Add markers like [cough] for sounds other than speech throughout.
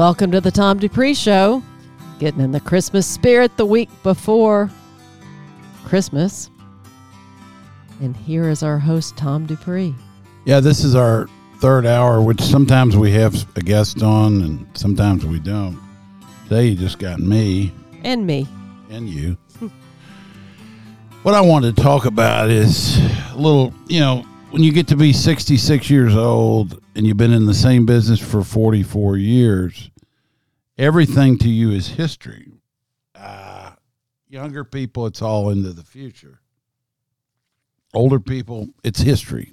Welcome to the Tom Dupree Show. Getting in the Christmas spirit the week before Christmas. And here is our host, Tom Dupree. Yeah, this is our third hour, which sometimes we have a guest on and sometimes we don't. Today you just got me And me. and you. what I wanted to talk about is a little, you know, when you get to be 66 years old and you've been in the same business for 44 years, everything to you is history. Uh, younger people, it's all into the future. Older people, it's history.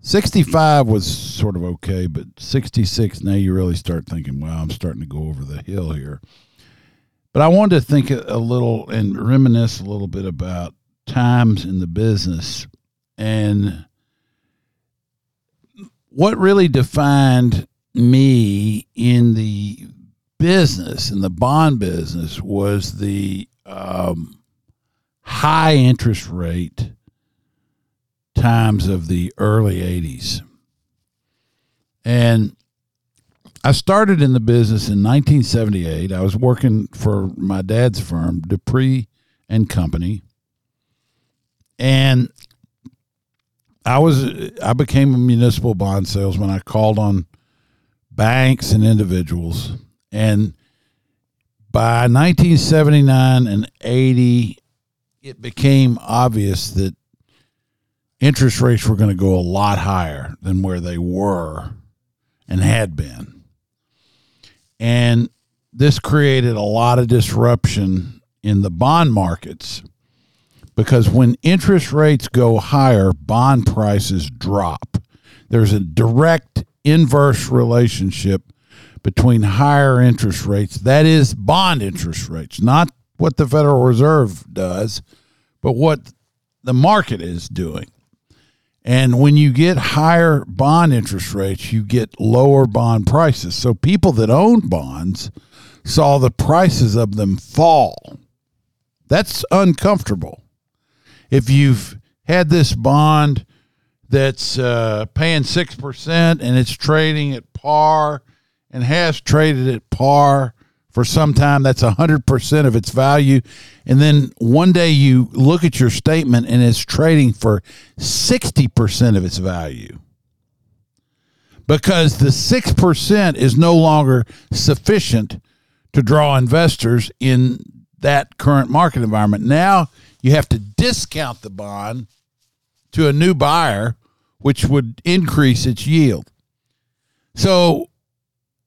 65 was sort of okay, but 66, now you really start thinking, wow, I'm starting to go over the hill here. But I wanted to think a little and reminisce a little bit about times in the business and what really defined me in the business, in the bond business, was the um, high interest rate times of the early 80s. And I started in the business in 1978. I was working for my dad's firm, Dupree and Company. And I was I became a municipal bond salesman. I called on banks and individuals and by 1979 and 80 it became obvious that interest rates were going to go a lot higher than where they were and had been. And this created a lot of disruption in the bond markets because when interest rates go higher, bond prices drop. There's a direct inverse relationship between higher interest rates, that is, bond interest rates, not what the Federal Reserve does, but what the market is doing. And when you get higher bond interest rates, you get lower bond prices. So people that own bonds saw the prices of them fall. That's uncomfortable. If you've had this bond that's uh, paying 6% and it's trading at par and has traded at par for some time, that's 100% of its value. And then one day you look at your statement and it's trading for 60% of its value because the 6% is no longer sufficient to draw investors in that current market environment. Now you have to discount the bond to a new buyer, which would increase its yield. So,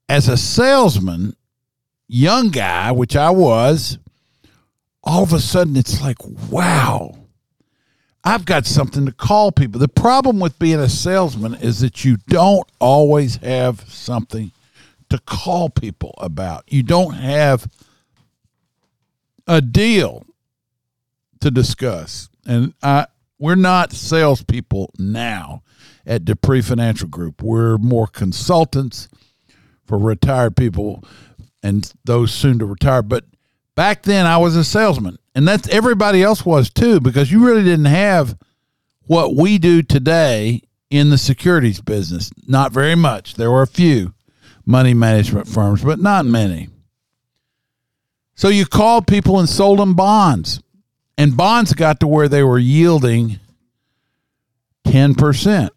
as a salesman, young guy, which I was, all of a sudden it's like, wow, I've got something to call people. The problem with being a salesman is that you don't always have something to call people about. You don't have a deal to discuss. And I, we're not salespeople now at Dupree Financial Group. We're more consultants for retired people and those soon to retire. But back then, I was a salesman, and that's everybody else was too, because you really didn't have what we do today in the securities business. Not very much. There were a few money management firms, but not many. So you called people and sold them bonds, and bonds got to where they were yielding 10%.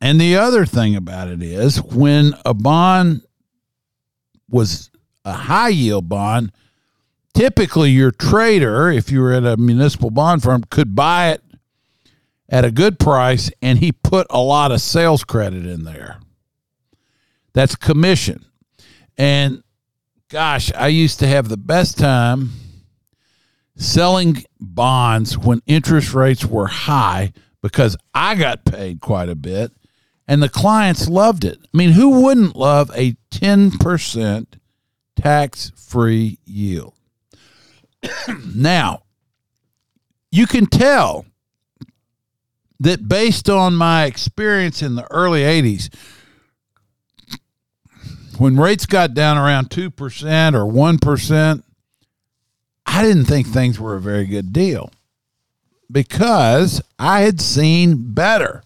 And the other thing about it is when a bond was a high yield bond, typically your trader, if you were at a municipal bond firm, could buy it at a good price and he put a lot of sales credit in there. That's commission. And gosh, I used to have the best time selling bonds when interest rates were high because I got paid quite a bit and the clients loved it. I mean, who wouldn't love a 10% tax free yield? [coughs] now, you can tell that based on my experience in the early 80s, when rates got down around 2% or 1%, I didn't think things were a very good deal because I had seen better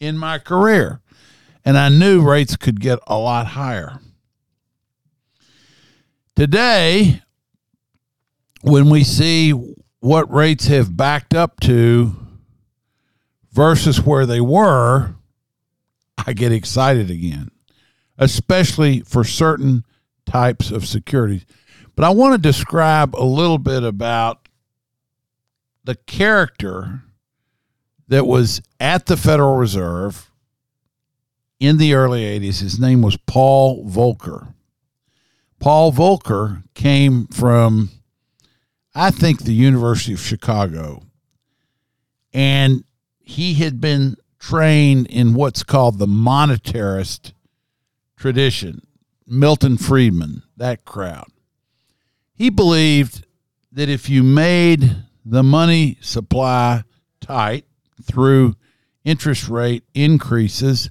in my career and I knew rates could get a lot higher. Today, when we see what rates have backed up to versus where they were, I get excited again, especially for certain types of securities. But I want to describe a little bit about the character that was at the Federal Reserve in the early 80s. His name was Paul Volcker. Paul Volcker came from, I think, the University of Chicago. And he had been trained in what's called the monetarist tradition. Milton Friedman, that crowd. He believed that if you made the money supply tight through interest rate increases,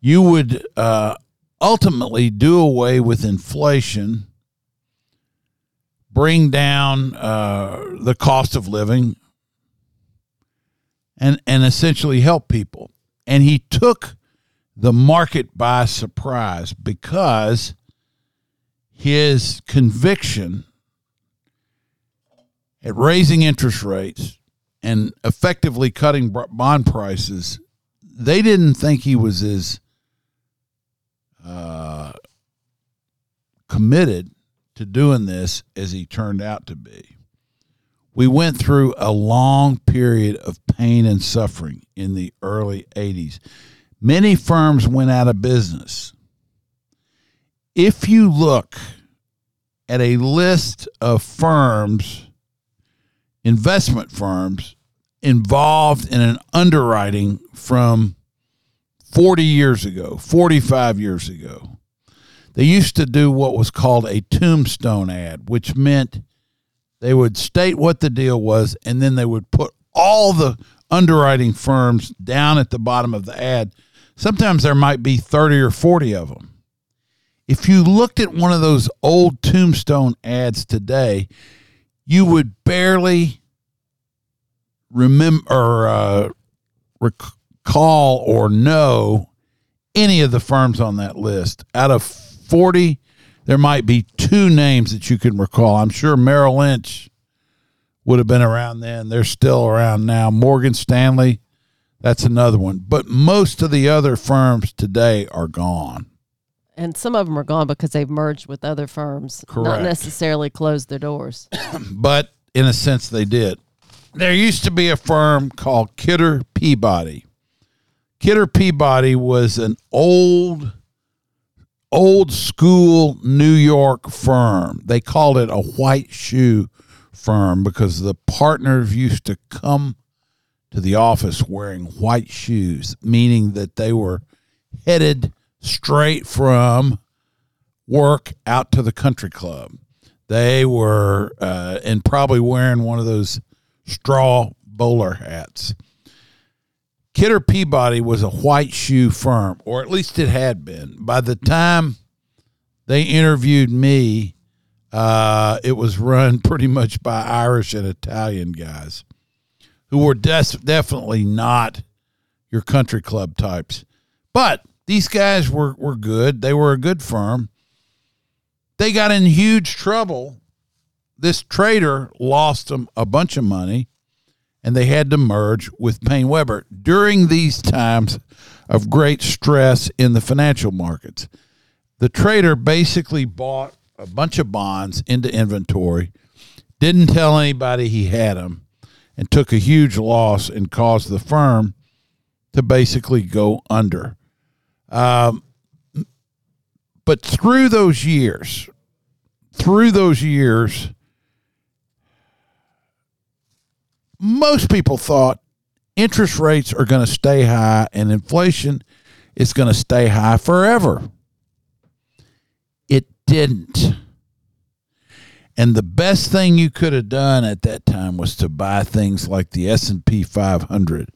you would uh, ultimately do away with inflation, bring down uh, the cost of living, and and essentially help people. And he took the market by surprise because his conviction at raising interest rates and effectively cutting bond prices, they didn't think he was as uh, committed to doing this as he turned out to be. We went through a long period of pain and suffering in the early 80s. Many firms went out of business. If you look at a list of firms, investment firms, involved in an underwriting from 40 years ago, 45 years ago, they used to do what was called a tombstone ad, which meant they would state what the deal was and then they would put all the underwriting firms down at the bottom of the ad. Sometimes there might be 30 or 40 of them. If you looked at one of those old tombstone ads today, you would barely remember uh, recall or know any of the firms on that list. Out of 40, there might be two names that you can recall. I'm sure Merrill Lynch would have been around then. They're still around now. Morgan Stanley, that's another one. But most of the other firms today are gone. And some of them are gone because they've merged with other firms, Correct. not necessarily closed their doors. [coughs] but in a sense, they did. There used to be a firm called Kidder Peabody. Kidder Peabody was an old, old school New York firm. They called it a white shoe firm because the partners used to come to the office wearing white shoes, meaning that they were headed straight from work out to the country club. They were, uh, and probably wearing one of those straw bowler hats. Kidder Peabody was a white shoe firm, or at least it had been. By the time they interviewed me, uh, it was run [laughs] pretty much by Irish and Italian guys who were des- definitely not your country club types. But these guys were, were good. They were a good firm. They got in huge trouble. This trader lost them a bunch of money and they had to merge with PaineWebber during these times of great stress in the financial markets. The trader basically bought a bunch of bonds into inventory, didn't tell anybody he had them, and took a huge loss and caused the firm to basically go under. Um, but through those years, through those years, most people thought interest rates are going to stay high and inflation is going to stay high forever. It didn't. And the best thing you could have done at that time was to buy things like the S&P 500,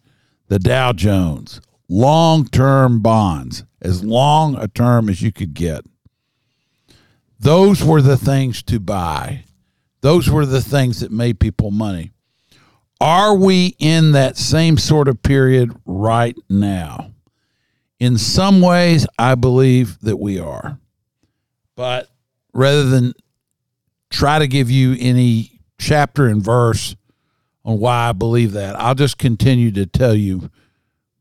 the Dow Jones, long-term bonds, as long a term as you could get. Those were the things to buy. Those were the things that made people money. Are we in that same sort of period right now? In some ways, I believe that we are. But rather than try to give you any chapter and verse on why I believe that. I'll just continue to tell you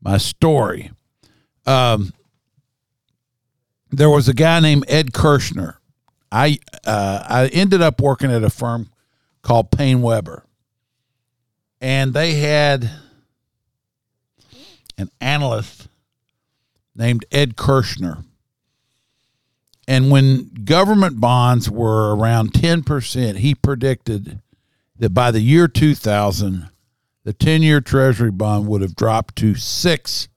my story. Um, there was a guy named Ed Kerschner. I uh, I ended up working at a firm called PaineWebber, and they had an analyst named Ed Kerschner. And when government bonds were around 10%, he predicted that by the year 2000, the 10 year Treasury bond would have dropped to 6%.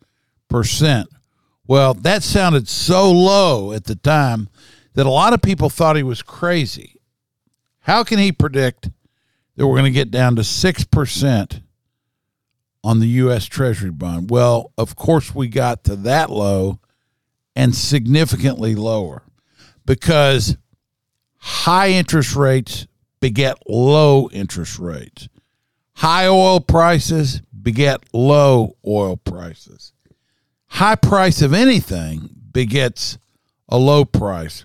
Well, that sounded so low at the time that a lot of people thought he was crazy. How can he predict that we're going to get down to 6% on the U.S. Treasury bond? Well, of course, we got to that low and significantly lower because high interest rates beget low interest rates. High oil prices beget low oil prices. High price of anything begets a low price.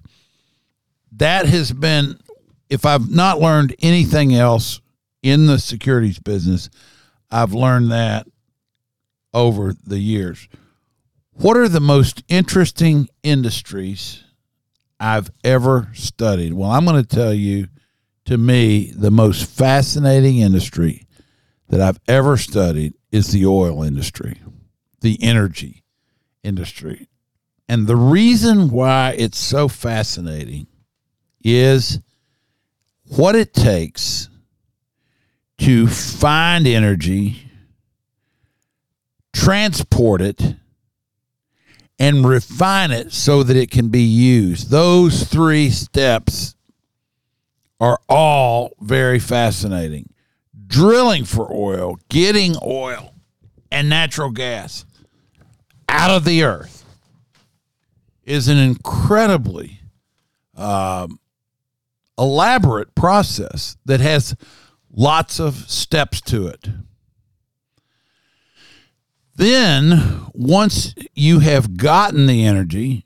That has been, if I've not learned anything else in the securities business, I've learned that over the years. What are the most interesting industries I've ever studied? Well, I'm going to tell you to me, the most fascinating industry that I've ever studied is the oil industry, the energy industry. And the reason why it's so fascinating is what it takes to find energy, transport it, and refine it so that it can be used. Those three steps are all very fascinating. Drilling for oil, getting oil and natural gas out of the earth is an incredibly um, elaborate process that has lots of steps to it. Then, once you have gotten the energy,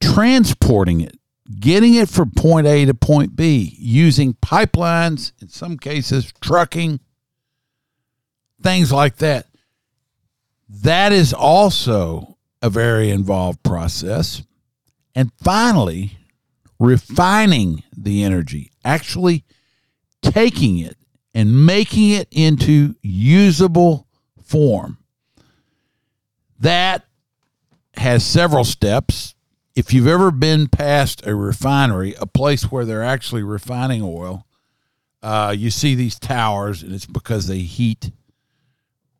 transporting it getting it from point A to point B using pipelines, in some cases, trucking, things like that. That is also a very involved process. And finally, refining the energy, actually taking it and making it into usable form. That has several steps if you've ever been past a refinery, a place where they're actually refining oil, uh, you see these towers, and it's because they heat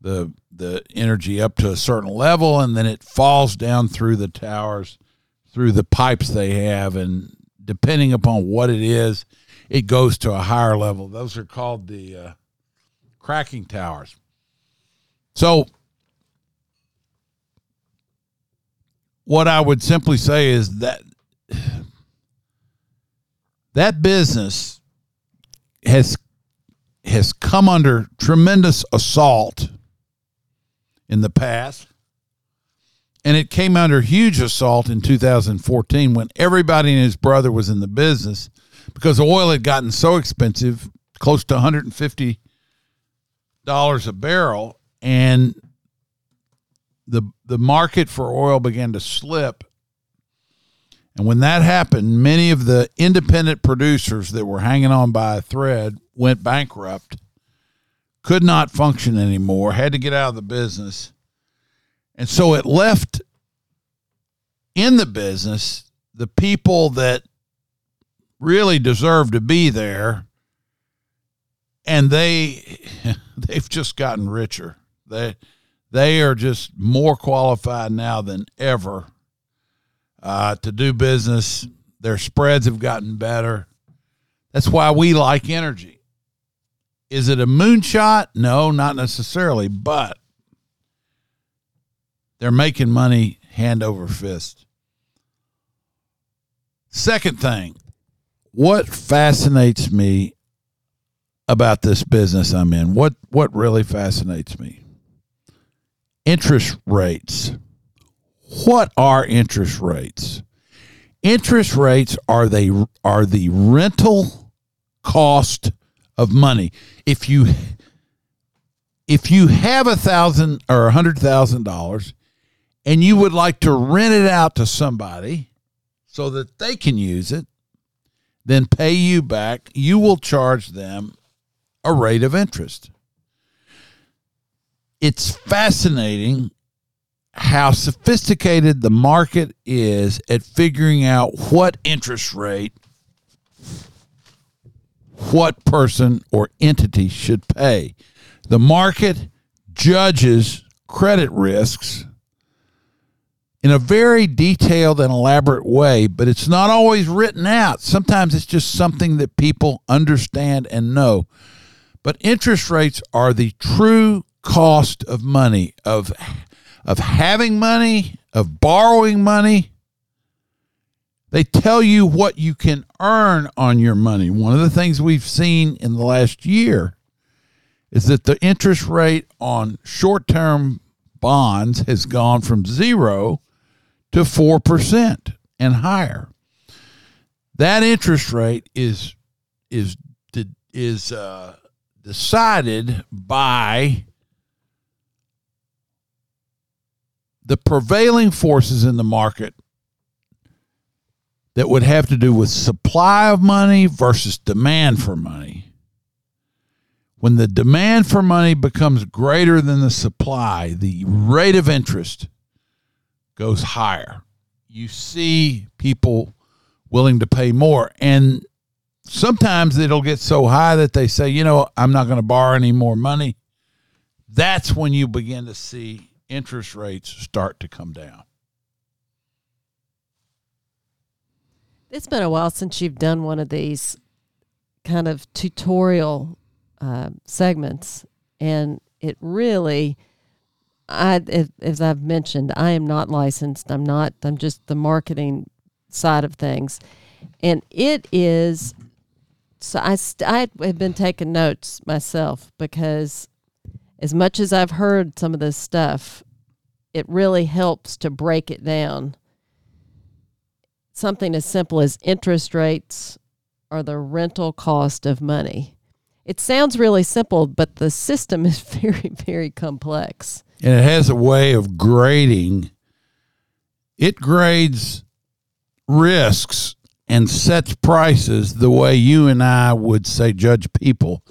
the the energy up to a certain level, and then it falls down through the towers, through the pipes they have, and depending upon what it is, it goes to a higher level. Those are called the uh, cracking towers. So what I would simply say is that [sighs] that business has has come under tremendous assault in the past. And it came under huge assault in 2014 when everybody and his brother was in the business because oil had gotten so expensive close to 150 dollars a barrel. And the the market for oil began to slip. And when that happened, many of the independent producers that were hanging on by a thread went bankrupt, could not function anymore, had to get out of the business. And so it left in the business the people that really deserve to be there and they [laughs] they've just gotten richer. They they are just more qualified now than ever uh, to do business. Their spreads have gotten better. That's why we like energy. Is it a moonshot? No, not necessarily, but they're making money hand over fist. Second thing, what fascinates me about this business I'm in? What what really fascinates me? Interest rates. What are interest rates? Interest rates are they are the rental cost of money. If you if you have a thousand or a hundred thousand dollars and you would like to rent it out to somebody so that they can use it, then pay you back, you will charge them a rate of interest. It's fascinating how sophisticated the market is at figuring out what interest rate what person or entity should pay. The market judges credit risks in a very detailed and elaborate way, but it's not always written out. Sometimes it's just something that people understand and know. But interest rates are the true cost of money, of, of having money, of borrowing money. They tell you what you can earn on your money. One of the things we've seen in the last year is that the interest rate on short term bonds has gone from zero to 4% and higher. That interest rate is is is uh, decided by the prevailing forces in the market that would have to do with supply of money versus demand for money. When the demand for money becomes greater than the supply, the rate of interest goes higher. You see people willing to pay more. And sometimes it'll get so high that they say, you know, I'm not going to borrow any more money. That's when you begin to see interest rates start to come down. It's been a while since you've done one of these kind of tutorial uh, segments, and it really, I as I've mentioned, I am not licensed. I'm not. I'm just the marketing side of things, and it is. So I I have been taking notes myself because as much as I've heard some of this stuff, it really helps to break it down something as simple as interest rates or the rental cost of money. It sounds really simple, but the system [laughs] is very, very complex. And it has a way of grading. It grades risks and sets prices the way you and I would say judge people.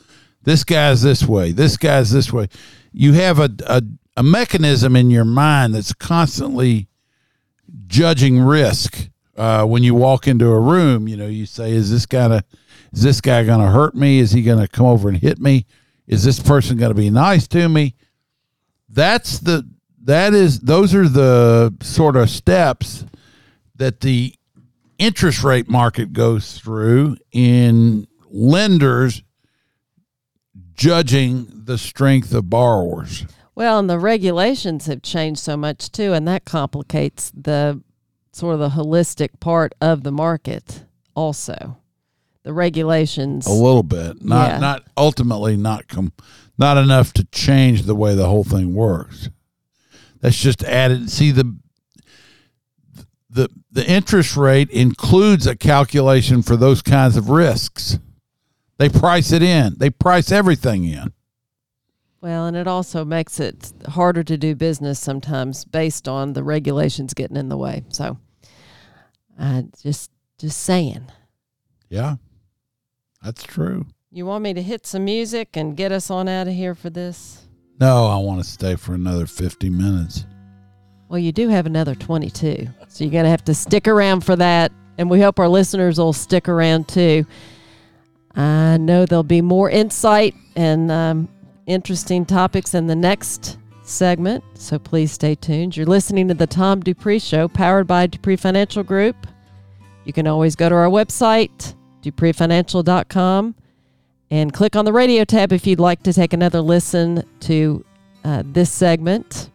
This guy's this way. This guy's this way. You have a, a, a mechanism in your mind that's constantly judging risk uh, when you walk into a room, you know, you say, "Is this gonna, is this guy gonna hurt me? Is he gonna come over and hit me? Is this person gonna be nice to me?" That's the that is those are the sort of steps that the interest rate market goes through in lenders judging the strength of borrowers. Well, and the regulations have changed so much too, and that complicates the sort of the holistic part of the market also. The regulations. A little bit. Not Yeah. not ultimately not com- not enough to change the way the whole thing works. That's just added see the the the interest rate includes a calculation for those kinds of risks they price it in. They price everything in. Well and it also makes it harder to do business sometimes based on the regulations getting in the way. So i just just saying. Yeah. That's true. You want me to hit some music and get us on out of here for this? No i want to stay for another 50 minutes. Well you do have another 22 so you're going to have to stick around for that and we hope our listeners will stick around too i know there'll be more insight and um, interesting topics in the next segment, so please stay tuned. You're listening to the Tom Dupree Show, powered by Dupree Financial Group. You can always go to our website, dupreefinancial.com, and click on the radio tab if you'd like to take another listen to uh, this segment.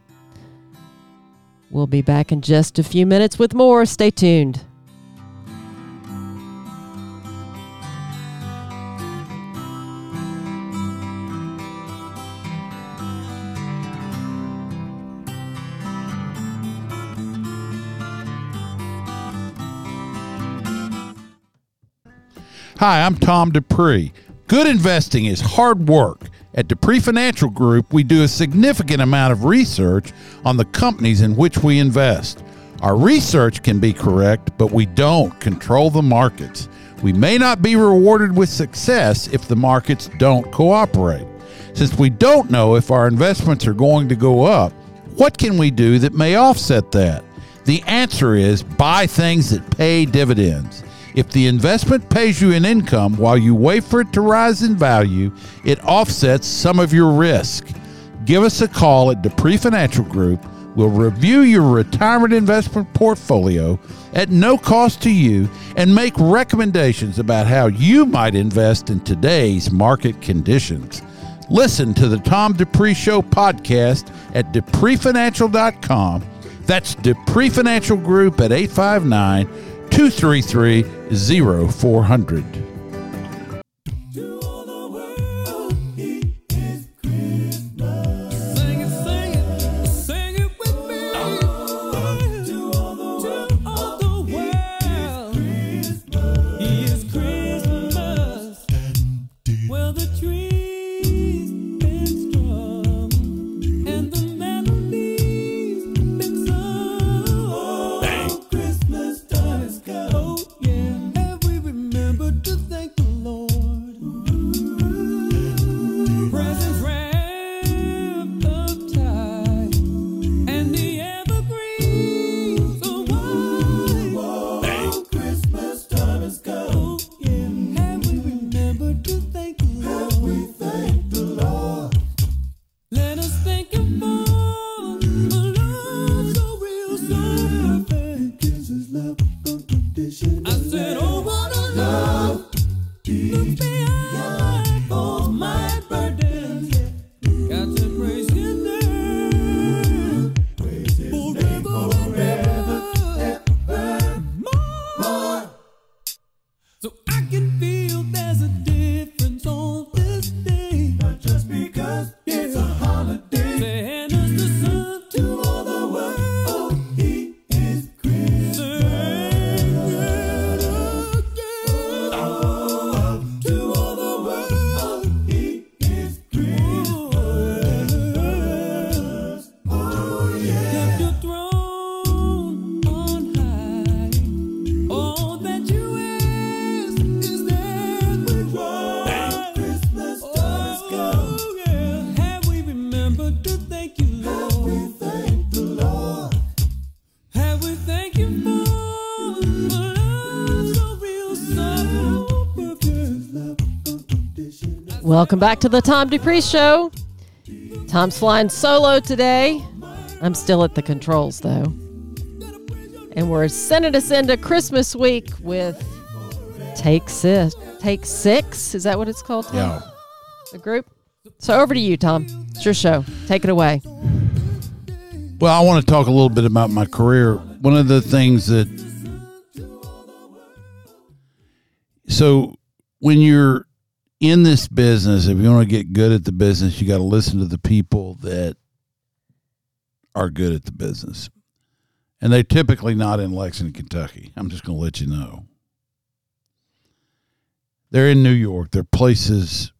We'll be back in just a few minutes with more. Stay tuned. Hi, I'm Tom Dupree. Good investing is hard work. At Dupree Financial Group, we do a significant amount of research on the companies in which we invest. Our research can be correct, but we don't control the markets. We may not be rewarded with success if the markets don't cooperate. Since we don't know if our investments are going to go up, what can we do that may offset that? The answer is buy things that pay dividends. If the investment pays you an income while you wait for it to rise in value, it offsets some of your risk. Give us a call at Dupree Financial Group. We'll review your retirement investment portfolio at no cost to you and make recommendations about how you might invest in today's market conditions. Listen to the Tom Dupree Show podcast at dupreefinancial.com. That's Dupree Financial Group at 859 233 0400. Welcome back to the Tom Dupree Show. Tom's flying solo today. I'm still at the controls though. And we're sending us into Christmas week with Take Six. Take Six? Is that what it's called? Tom? Yeah. The group? So over to you, Tom. It's your show. Take it away. Well, I want to talk a little bit about my career. One of the things that so when you're in this business, if you want to get good at the business, you got to listen to the people that are good at the business. And they're typically not in Lexington, Kentucky. I'm just going to let you know. They're in New York. They're places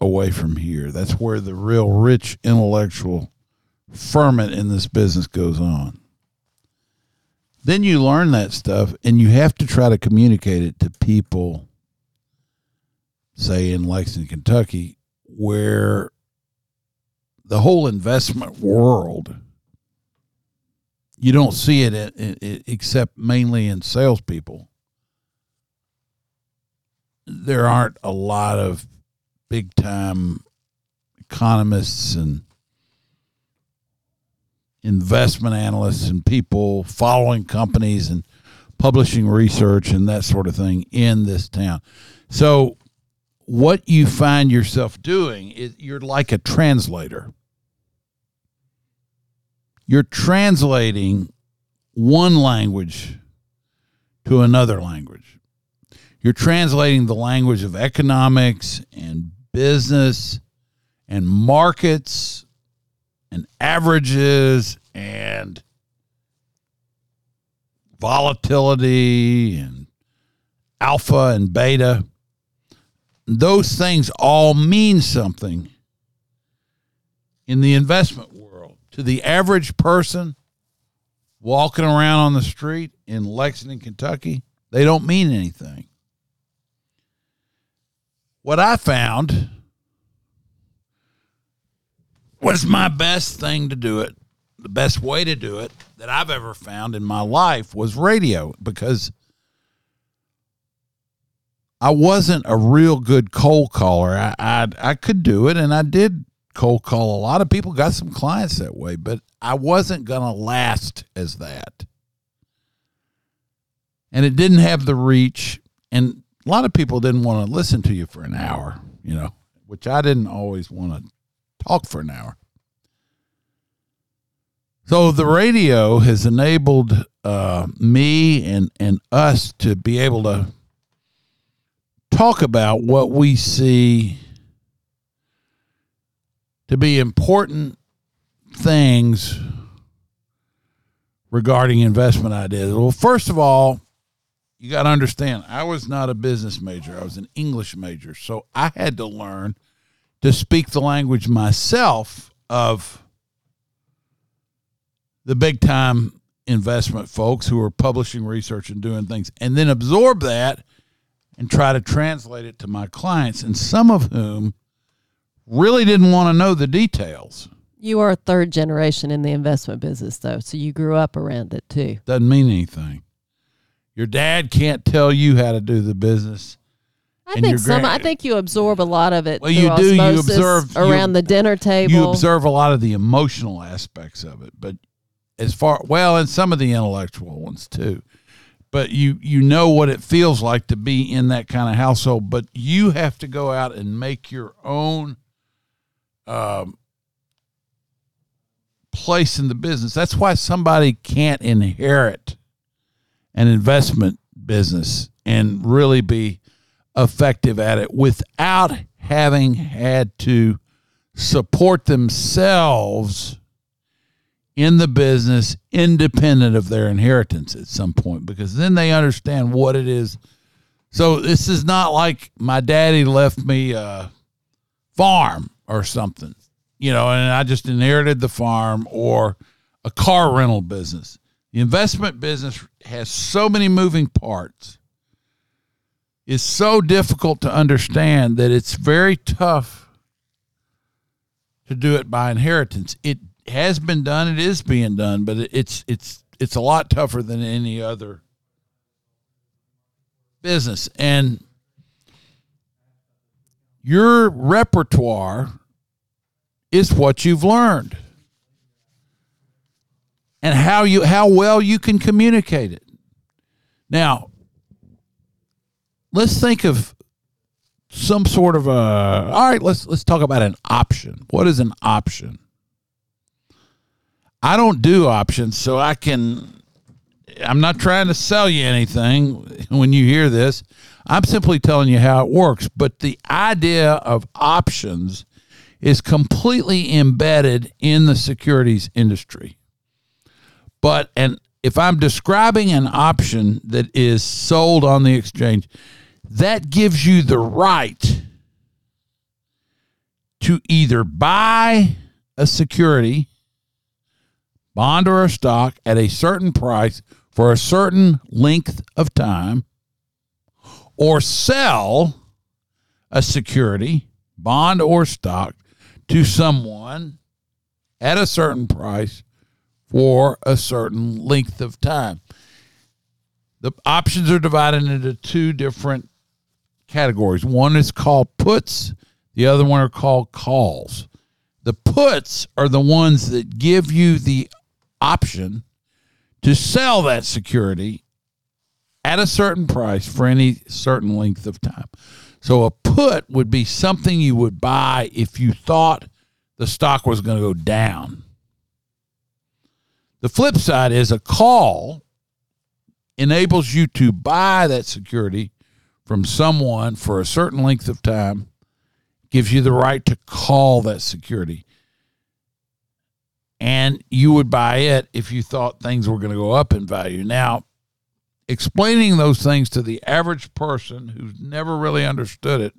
away from here. That's where the real rich intellectual ferment in this business goes on. Then you learn that stuff and you have to try to communicate it to people, say in Lexington, Kentucky, where the whole investment world, you don't see it, in- in- in- except mainly in salespeople. There aren't a lot of big time economists and investment analysts and people following companies and publishing research and that sort of thing in this town. So what you find yourself doing is you're like a translator. You're translating one language to another language. You're translating the language of economics and business and markets and averages and volatility and alpha and beta. Those things all mean something in the investment world. To the average person walking around on the street in Lexington, Kentucky, they don't mean anything. What I found was my best thing to do it, the best way to do it that I've ever found in my life was radio because I wasn't a real good cold caller. I, I I could do it, and I did cold call a lot of people. Got some clients that way, but I wasn't gonna last as that, and it didn't have the reach. And a lot of people didn't want to listen to you for an hour, you know, which I didn't always want to talk for an hour. So the radio has enabled uh, me and and us to be able to talk about what we see to be important things regarding investment ideas. Well, first of all, you got to understand, I was not a business major. I was an English major. So I had to learn to speak the language myself of the big time investment folks who are publishing research and doing things, and then absorb that and try to translate it to my clients, and some of whom really didn't want to know the details. You are a third generation in the investment business, though, so you grew up around it too. Doesn't mean anything. Your dad can't tell you how to do the business. I think some. I think you absorb a lot of it. Well, you do. You observe- you- around the dinner table. You observe a lot of the emotional aspects of it, but as far well, and some of the intellectual ones too. But you you know what it feels like to be in that kind of household. But you have to go out and make your own um, place in the business. That's why somebody can't inherit an investment business and really be effective at it without having had to support themselves in the business independent of their inheritance at some point because then they understand what it is. So this is not like my daddy left me a farm or something, you know, and I just inherited the farm or a car rental business. The investment business has so many moving parts. It's so difficult to understand that it's very tough to do it by inheritance. It has been done. It is being done, but it's it's it's a lot tougher than any other business. And your repertoire is what you've learned and how you how well you can communicate it. Now, let's think of some sort of a all right let's let's talk about an option what is an option i don't do options so i can i'm not trying to sell you anything when you hear this. I'm simply telling you how it works. But the idea of options is completely embedded in the securities industry. But and if i'm describing an option that is sold on the exchange that gives you the right to either buy a security, bond or a stock at a certain price for a certain length of time, or sell a security, bond or stock to someone at a certain price for a certain length of time. The options are divided into two different categories. One is called puts, the other one are called calls. The puts are the ones that give you the option to sell that security at a certain price for any certain length of time. So a put would be something you would buy if you thought the stock was going to go down. The flip side is a call enables you to buy that security from someone for a certain length of time, gives you the right to call that security. And you would buy it if you thought things were going to go up in value. Now, explaining those things to the average person who's never really understood it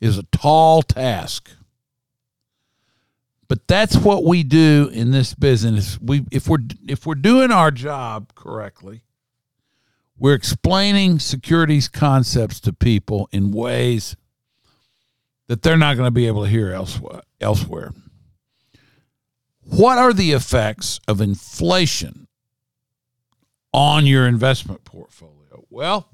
is a tall task. But that's what we do in this business. We if we're if we're doing our job correctly, we're explaining securities concepts to people in ways that they're not going to be able to hear elsewhere. Elsewhere. What are the effects of inflation on your investment portfolio? Well,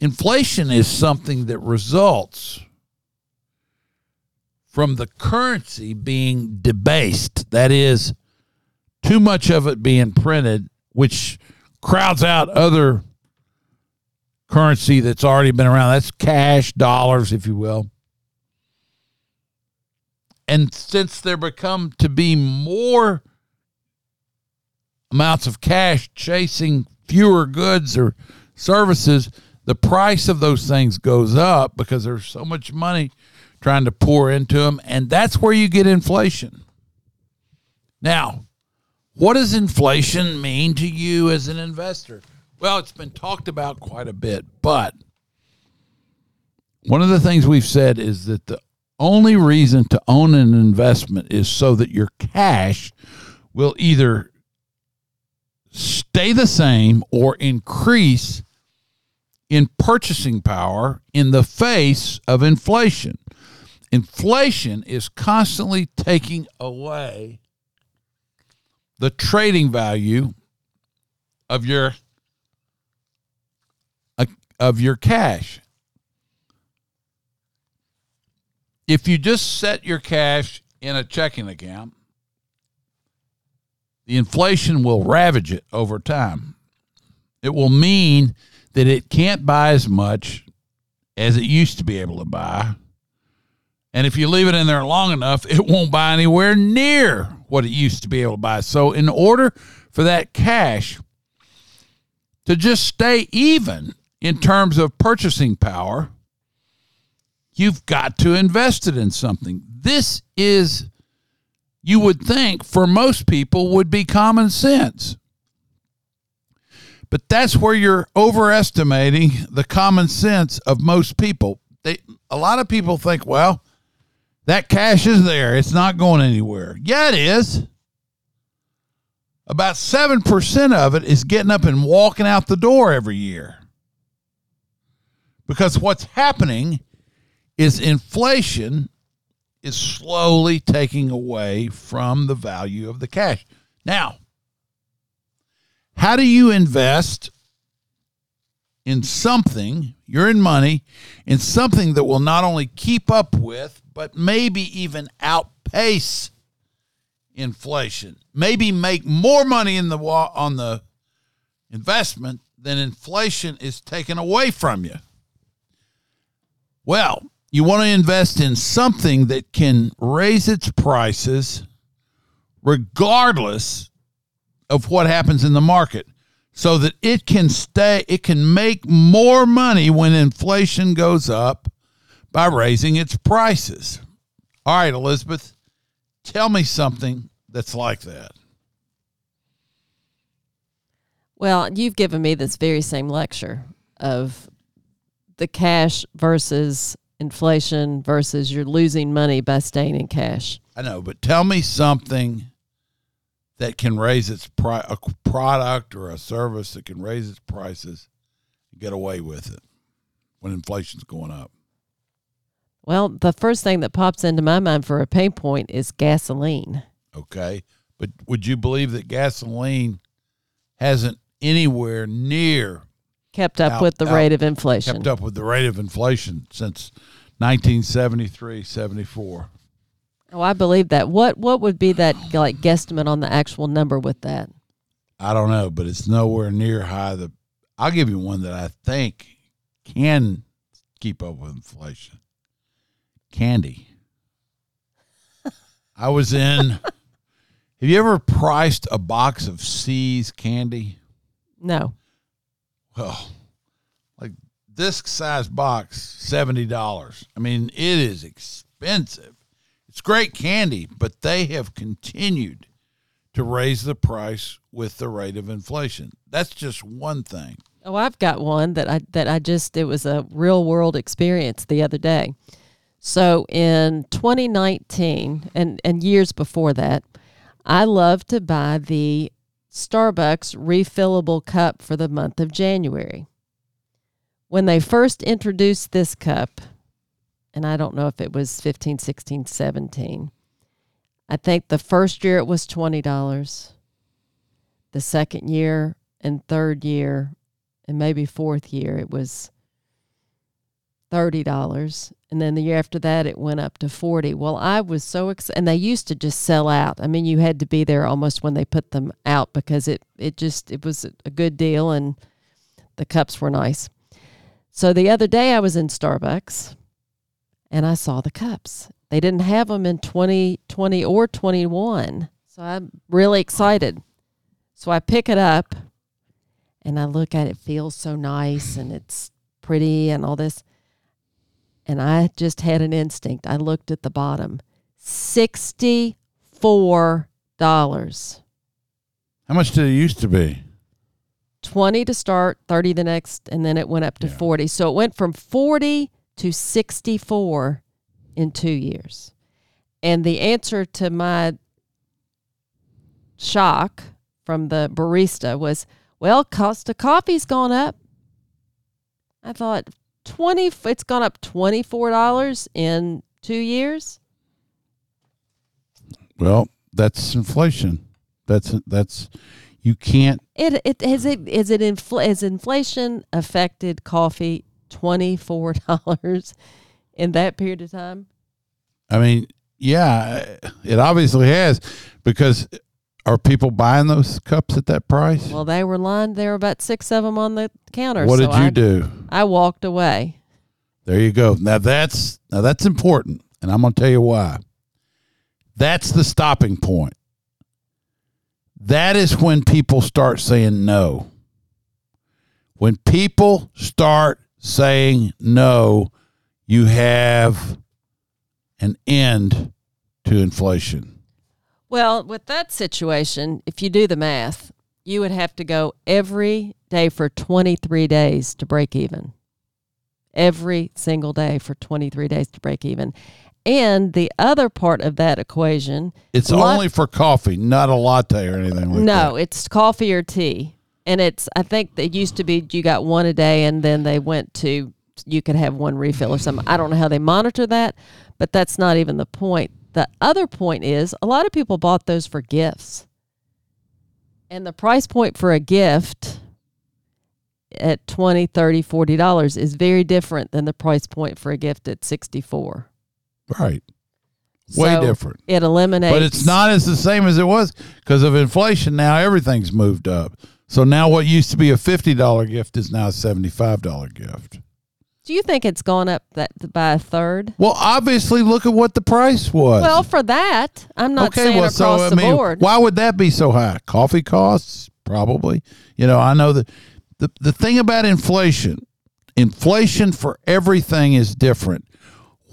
inflation is something that results from the currency being debased. That is, too much of it being printed, which crowds out other currency that's already been around. That's cash, dollars, if you will. And since there become to be more amounts of cash chasing fewer goods or services, the price of those things goes up because there's so much money trying to pour into them. And that's where you get inflation. Now, what does inflation mean to you as an investor? Well, it's been talked about quite a bit, but one of the things we've said is that the only reason to own an investment is so that your cash will either stay the same or increase in purchasing power in the face of inflation. Inflation is constantly taking away the trading value of your of your cash. If you just set your cash in a checking account, the inflation will ravage it over time. It will mean that it can't buy as much as it used to be able to buy. And if you leave it in there long enough, it won't buy anywhere near what it used to be able to buy. So, in order for that cash to just stay even in terms of purchasing power, you've got to invest it in something. This is, you would think, for most people, would be common sense. But that's where you're overestimating the common sense of most people. They, a lot of people think, well, that cash is there. It's not going anywhere. Yeah, it is. About 7% of it is getting up and walking out the door every year. Because what's happening is inflation is slowly taking away from the value of the cash. Now, how do you invest in something, you're in money, in something that will not only keep up with, but maybe even outpace inflation? Maybe make more money in the on the investment than inflation is taken away from you. Well, you want to invest in something that can raise its prices regardless of what happens in the market so that it can stay it can make more money when inflation goes up by raising its prices. All right, Elizabeth, tell me something that's like that. Well, you've given me this very same lecture of the cash versus inflation versus you're losing money by staying in cash. I know, but tell me something that can raise its pri- a product or a service that can raise its prices and get away with it when inflation's going up. Well, the first thing that pops into my mind for a pain point is gasoline. Okay. But would you believe that gasoline hasn't anywhere near Kept up Out- with the out- rate of inflation. kept up with the rate of inflation since 1973, 74? Oh, I believe that. What what would be that like guesstimate on the actual number with that? I don't know, but it's nowhere near high. The I'll give you one that I think can keep up with inflation. Candy. I was in. [laughs] have you ever priced a box of See's candy? No. Well, like this size box, seventy dollars. I mean, it is expensive. It's great candy, but they have continued to raise the price with the rate of inflation. That's just one thing. Oh, I've got one that I that I just it was a real world experience the other day. So in 2019 and and years before that, I love to buy the Starbucks refillable cup for the month of January. When they first introduced this cup, and I don't know if it was 15, 16, 17. I think the first year it was $20. The second year and third year and maybe fourth year it was $30 and then the year after that it went up to 40 well i was so excited and they used to just sell out. I mean you had to be there almost when they put them out because it it just it was a good deal and the cups were nice. So the other day i was in starbucks and i saw the cups. They didn't have them in 2020 or 21 so i'm really excited. So i pick it up and I look at it, it feels so nice and it's pretty and all this. And I just had an instinct. I looked at the bottom. $64. How much did it used to be? 20 to start, 30 the next, and then it went up to Yeah. 40. So it went from 40 to 64 in two years. And the answer to my shock from the barista was, well, cost of coffee's gone up. I thought 20 it's gone up $24 in 2 years. Well, that's inflation. That's that's you can't. It it has it is it infl- has inflation affected coffee twenty four [laughs] dollars in that period of time? I mean, yeah, it obviously has because are people buying those cups at that price? Well, they were lined. There were about six of them on the counter. what so did you I, do? I walked away. There you go. Now that's now that's important, and I'm going to tell you why. That's the stopping point. That is when people start saying no. When people start saying no, you have an end to inflation. Well, with that situation, if you do the math, you would have to go every day for twenty three days to break even. Every single day for twenty three days to break even. And the other part of that equation It's Lot- only for coffee, not a latte or anything like that. No, it's coffee or tea. And it's I think it used to be you got one a day and then they went to you could have one refill or something. I don't know how they monitor that, but that's not even the point. The other point is a lot of people bought those for gifts. And the price point for a gift at 20, 30, 40 dollars is very different than the price point for a gift at 64. Right. Way So different. It eliminates But it's not as the same as it was because of inflation. Now everything's moved up. So now what used to be a fifty dollar gift is now a seventy five dollar gift. Do you think it's gone up that by a third? Well, obviously, look at what the price was. Well, for that, I'm not okay, saying across the board. why would that be so high? Coffee costs, probably. You know, I know that the the thing about inflation, inflation for everything is different.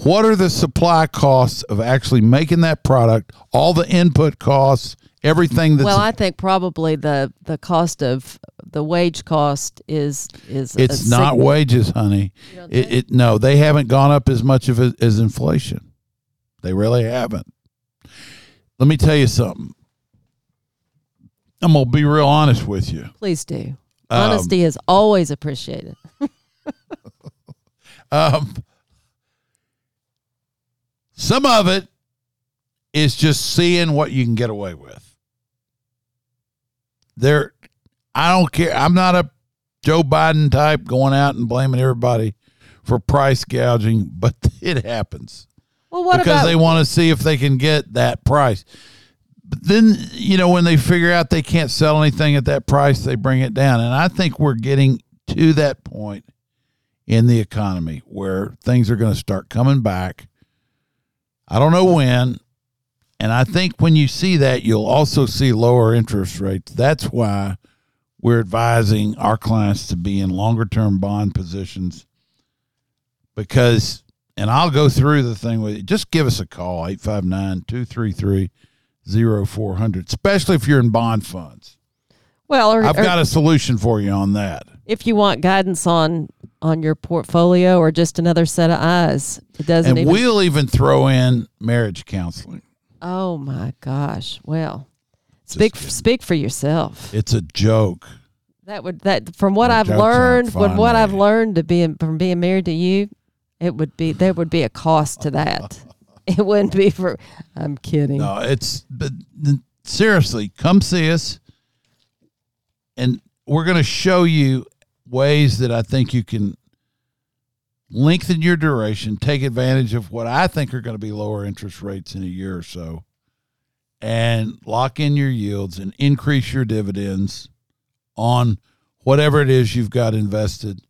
What are the supply costs of actually making that product? All the input costs, everything that's well, I think probably the the cost of the wage cost is is It's not wages, honey. It, it no, they haven't gone up as much of it as inflation. They really haven't. Let me tell you something. I'm gonna be real honest with you. Please do. Um, Honesty is always appreciated. [laughs] [laughs] Um, some of it is just seeing what you can get away with. There, I don't care. I'm not a Joe Biden type going out and blaming everybody for price gouging, [laughs] but it happens. Well, what because about they want to see if they can get that price. But then, you know, when they figure out they can't sell anything at that price, they bring it down. And I think we're getting to that point in the economy where things are going to start coming back. I don't know when. And I think when you see that, you'll also see lower interest rates. That's why we're advising our clients to be in longer term bond positions because and I'll go through the thing with you. Just give us a call, 859 233 0400, especially if you're in bond funds. well, or, I've or- got a solution for you on that. If you want guidance on on your portfolio or just another set of eyes, it doesn't And even. we'll even throw in marriage counseling. oh my gosh! Well, speak kidding. speak for yourself. It's a joke. That would that from what My I've learned, from what I've learned to being from being married to you, it would be there would be a cost to that. [laughs] it wouldn't be for. I'm kidding. No, it's but seriously, come see us, and we're going to show you ways that I think you can lengthen your duration, take advantage of what I think are going to be lower interest rates in a year or so, and lock in your yields and increase your dividends on whatever it is you've got invested.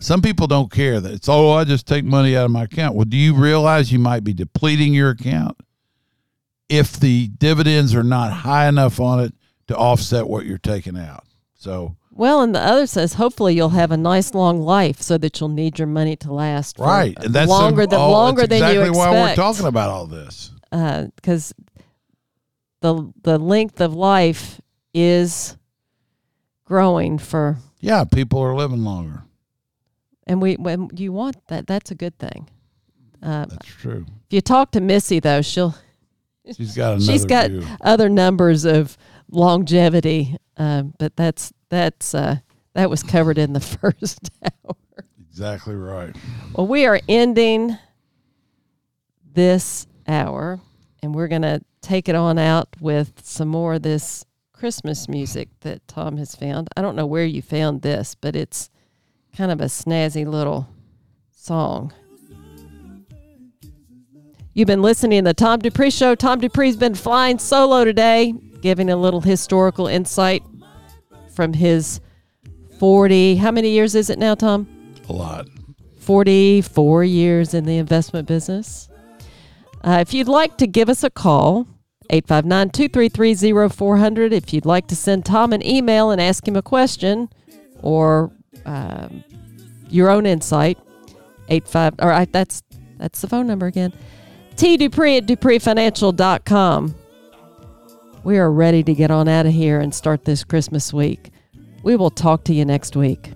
Some people don't care that it's oh I just take money out of my account. Well, do you realize you might be depleting your account if the dividends are not high enough on it to offset what you're taking out? So Well, and the other says hopefully you'll have a nice long life so that you'll need your money to last for right, and that's longer than oh, longer that's than you expect. why we're talking about all this. because the the length of life is growing for, Yeah, people are living longer. and we when you want that, that's a good thing. Uh, That's true. if you talk to Missy though, she'll She's got [laughs] another she's got view. other numbers of longevity, um, but that's that's uh, that was covered in the [laughs] first hour. Exactly right. Well, we are ending this hour, and we're going to take it on out with some more of this Christmas music that Tom has found. I don't know where you found this, but it's kind of a snazzy little song. You've been listening to the Tom Dupree Show. Tom Dupree's been flying solo today, giving a little historical insight from his 40. How many years is it now, Tom? A lot. 44 years in the investment business. Uh, if you'd like to give us a call, 859 233 0400. If you'd like to send Tom an email and ask him a question or um, your own insight, 85 all right, that's that's the phone number again. T Dupree at DupreeFinancial.com. We are ready to get on out of here and start this Christmas week. We will talk to you next week.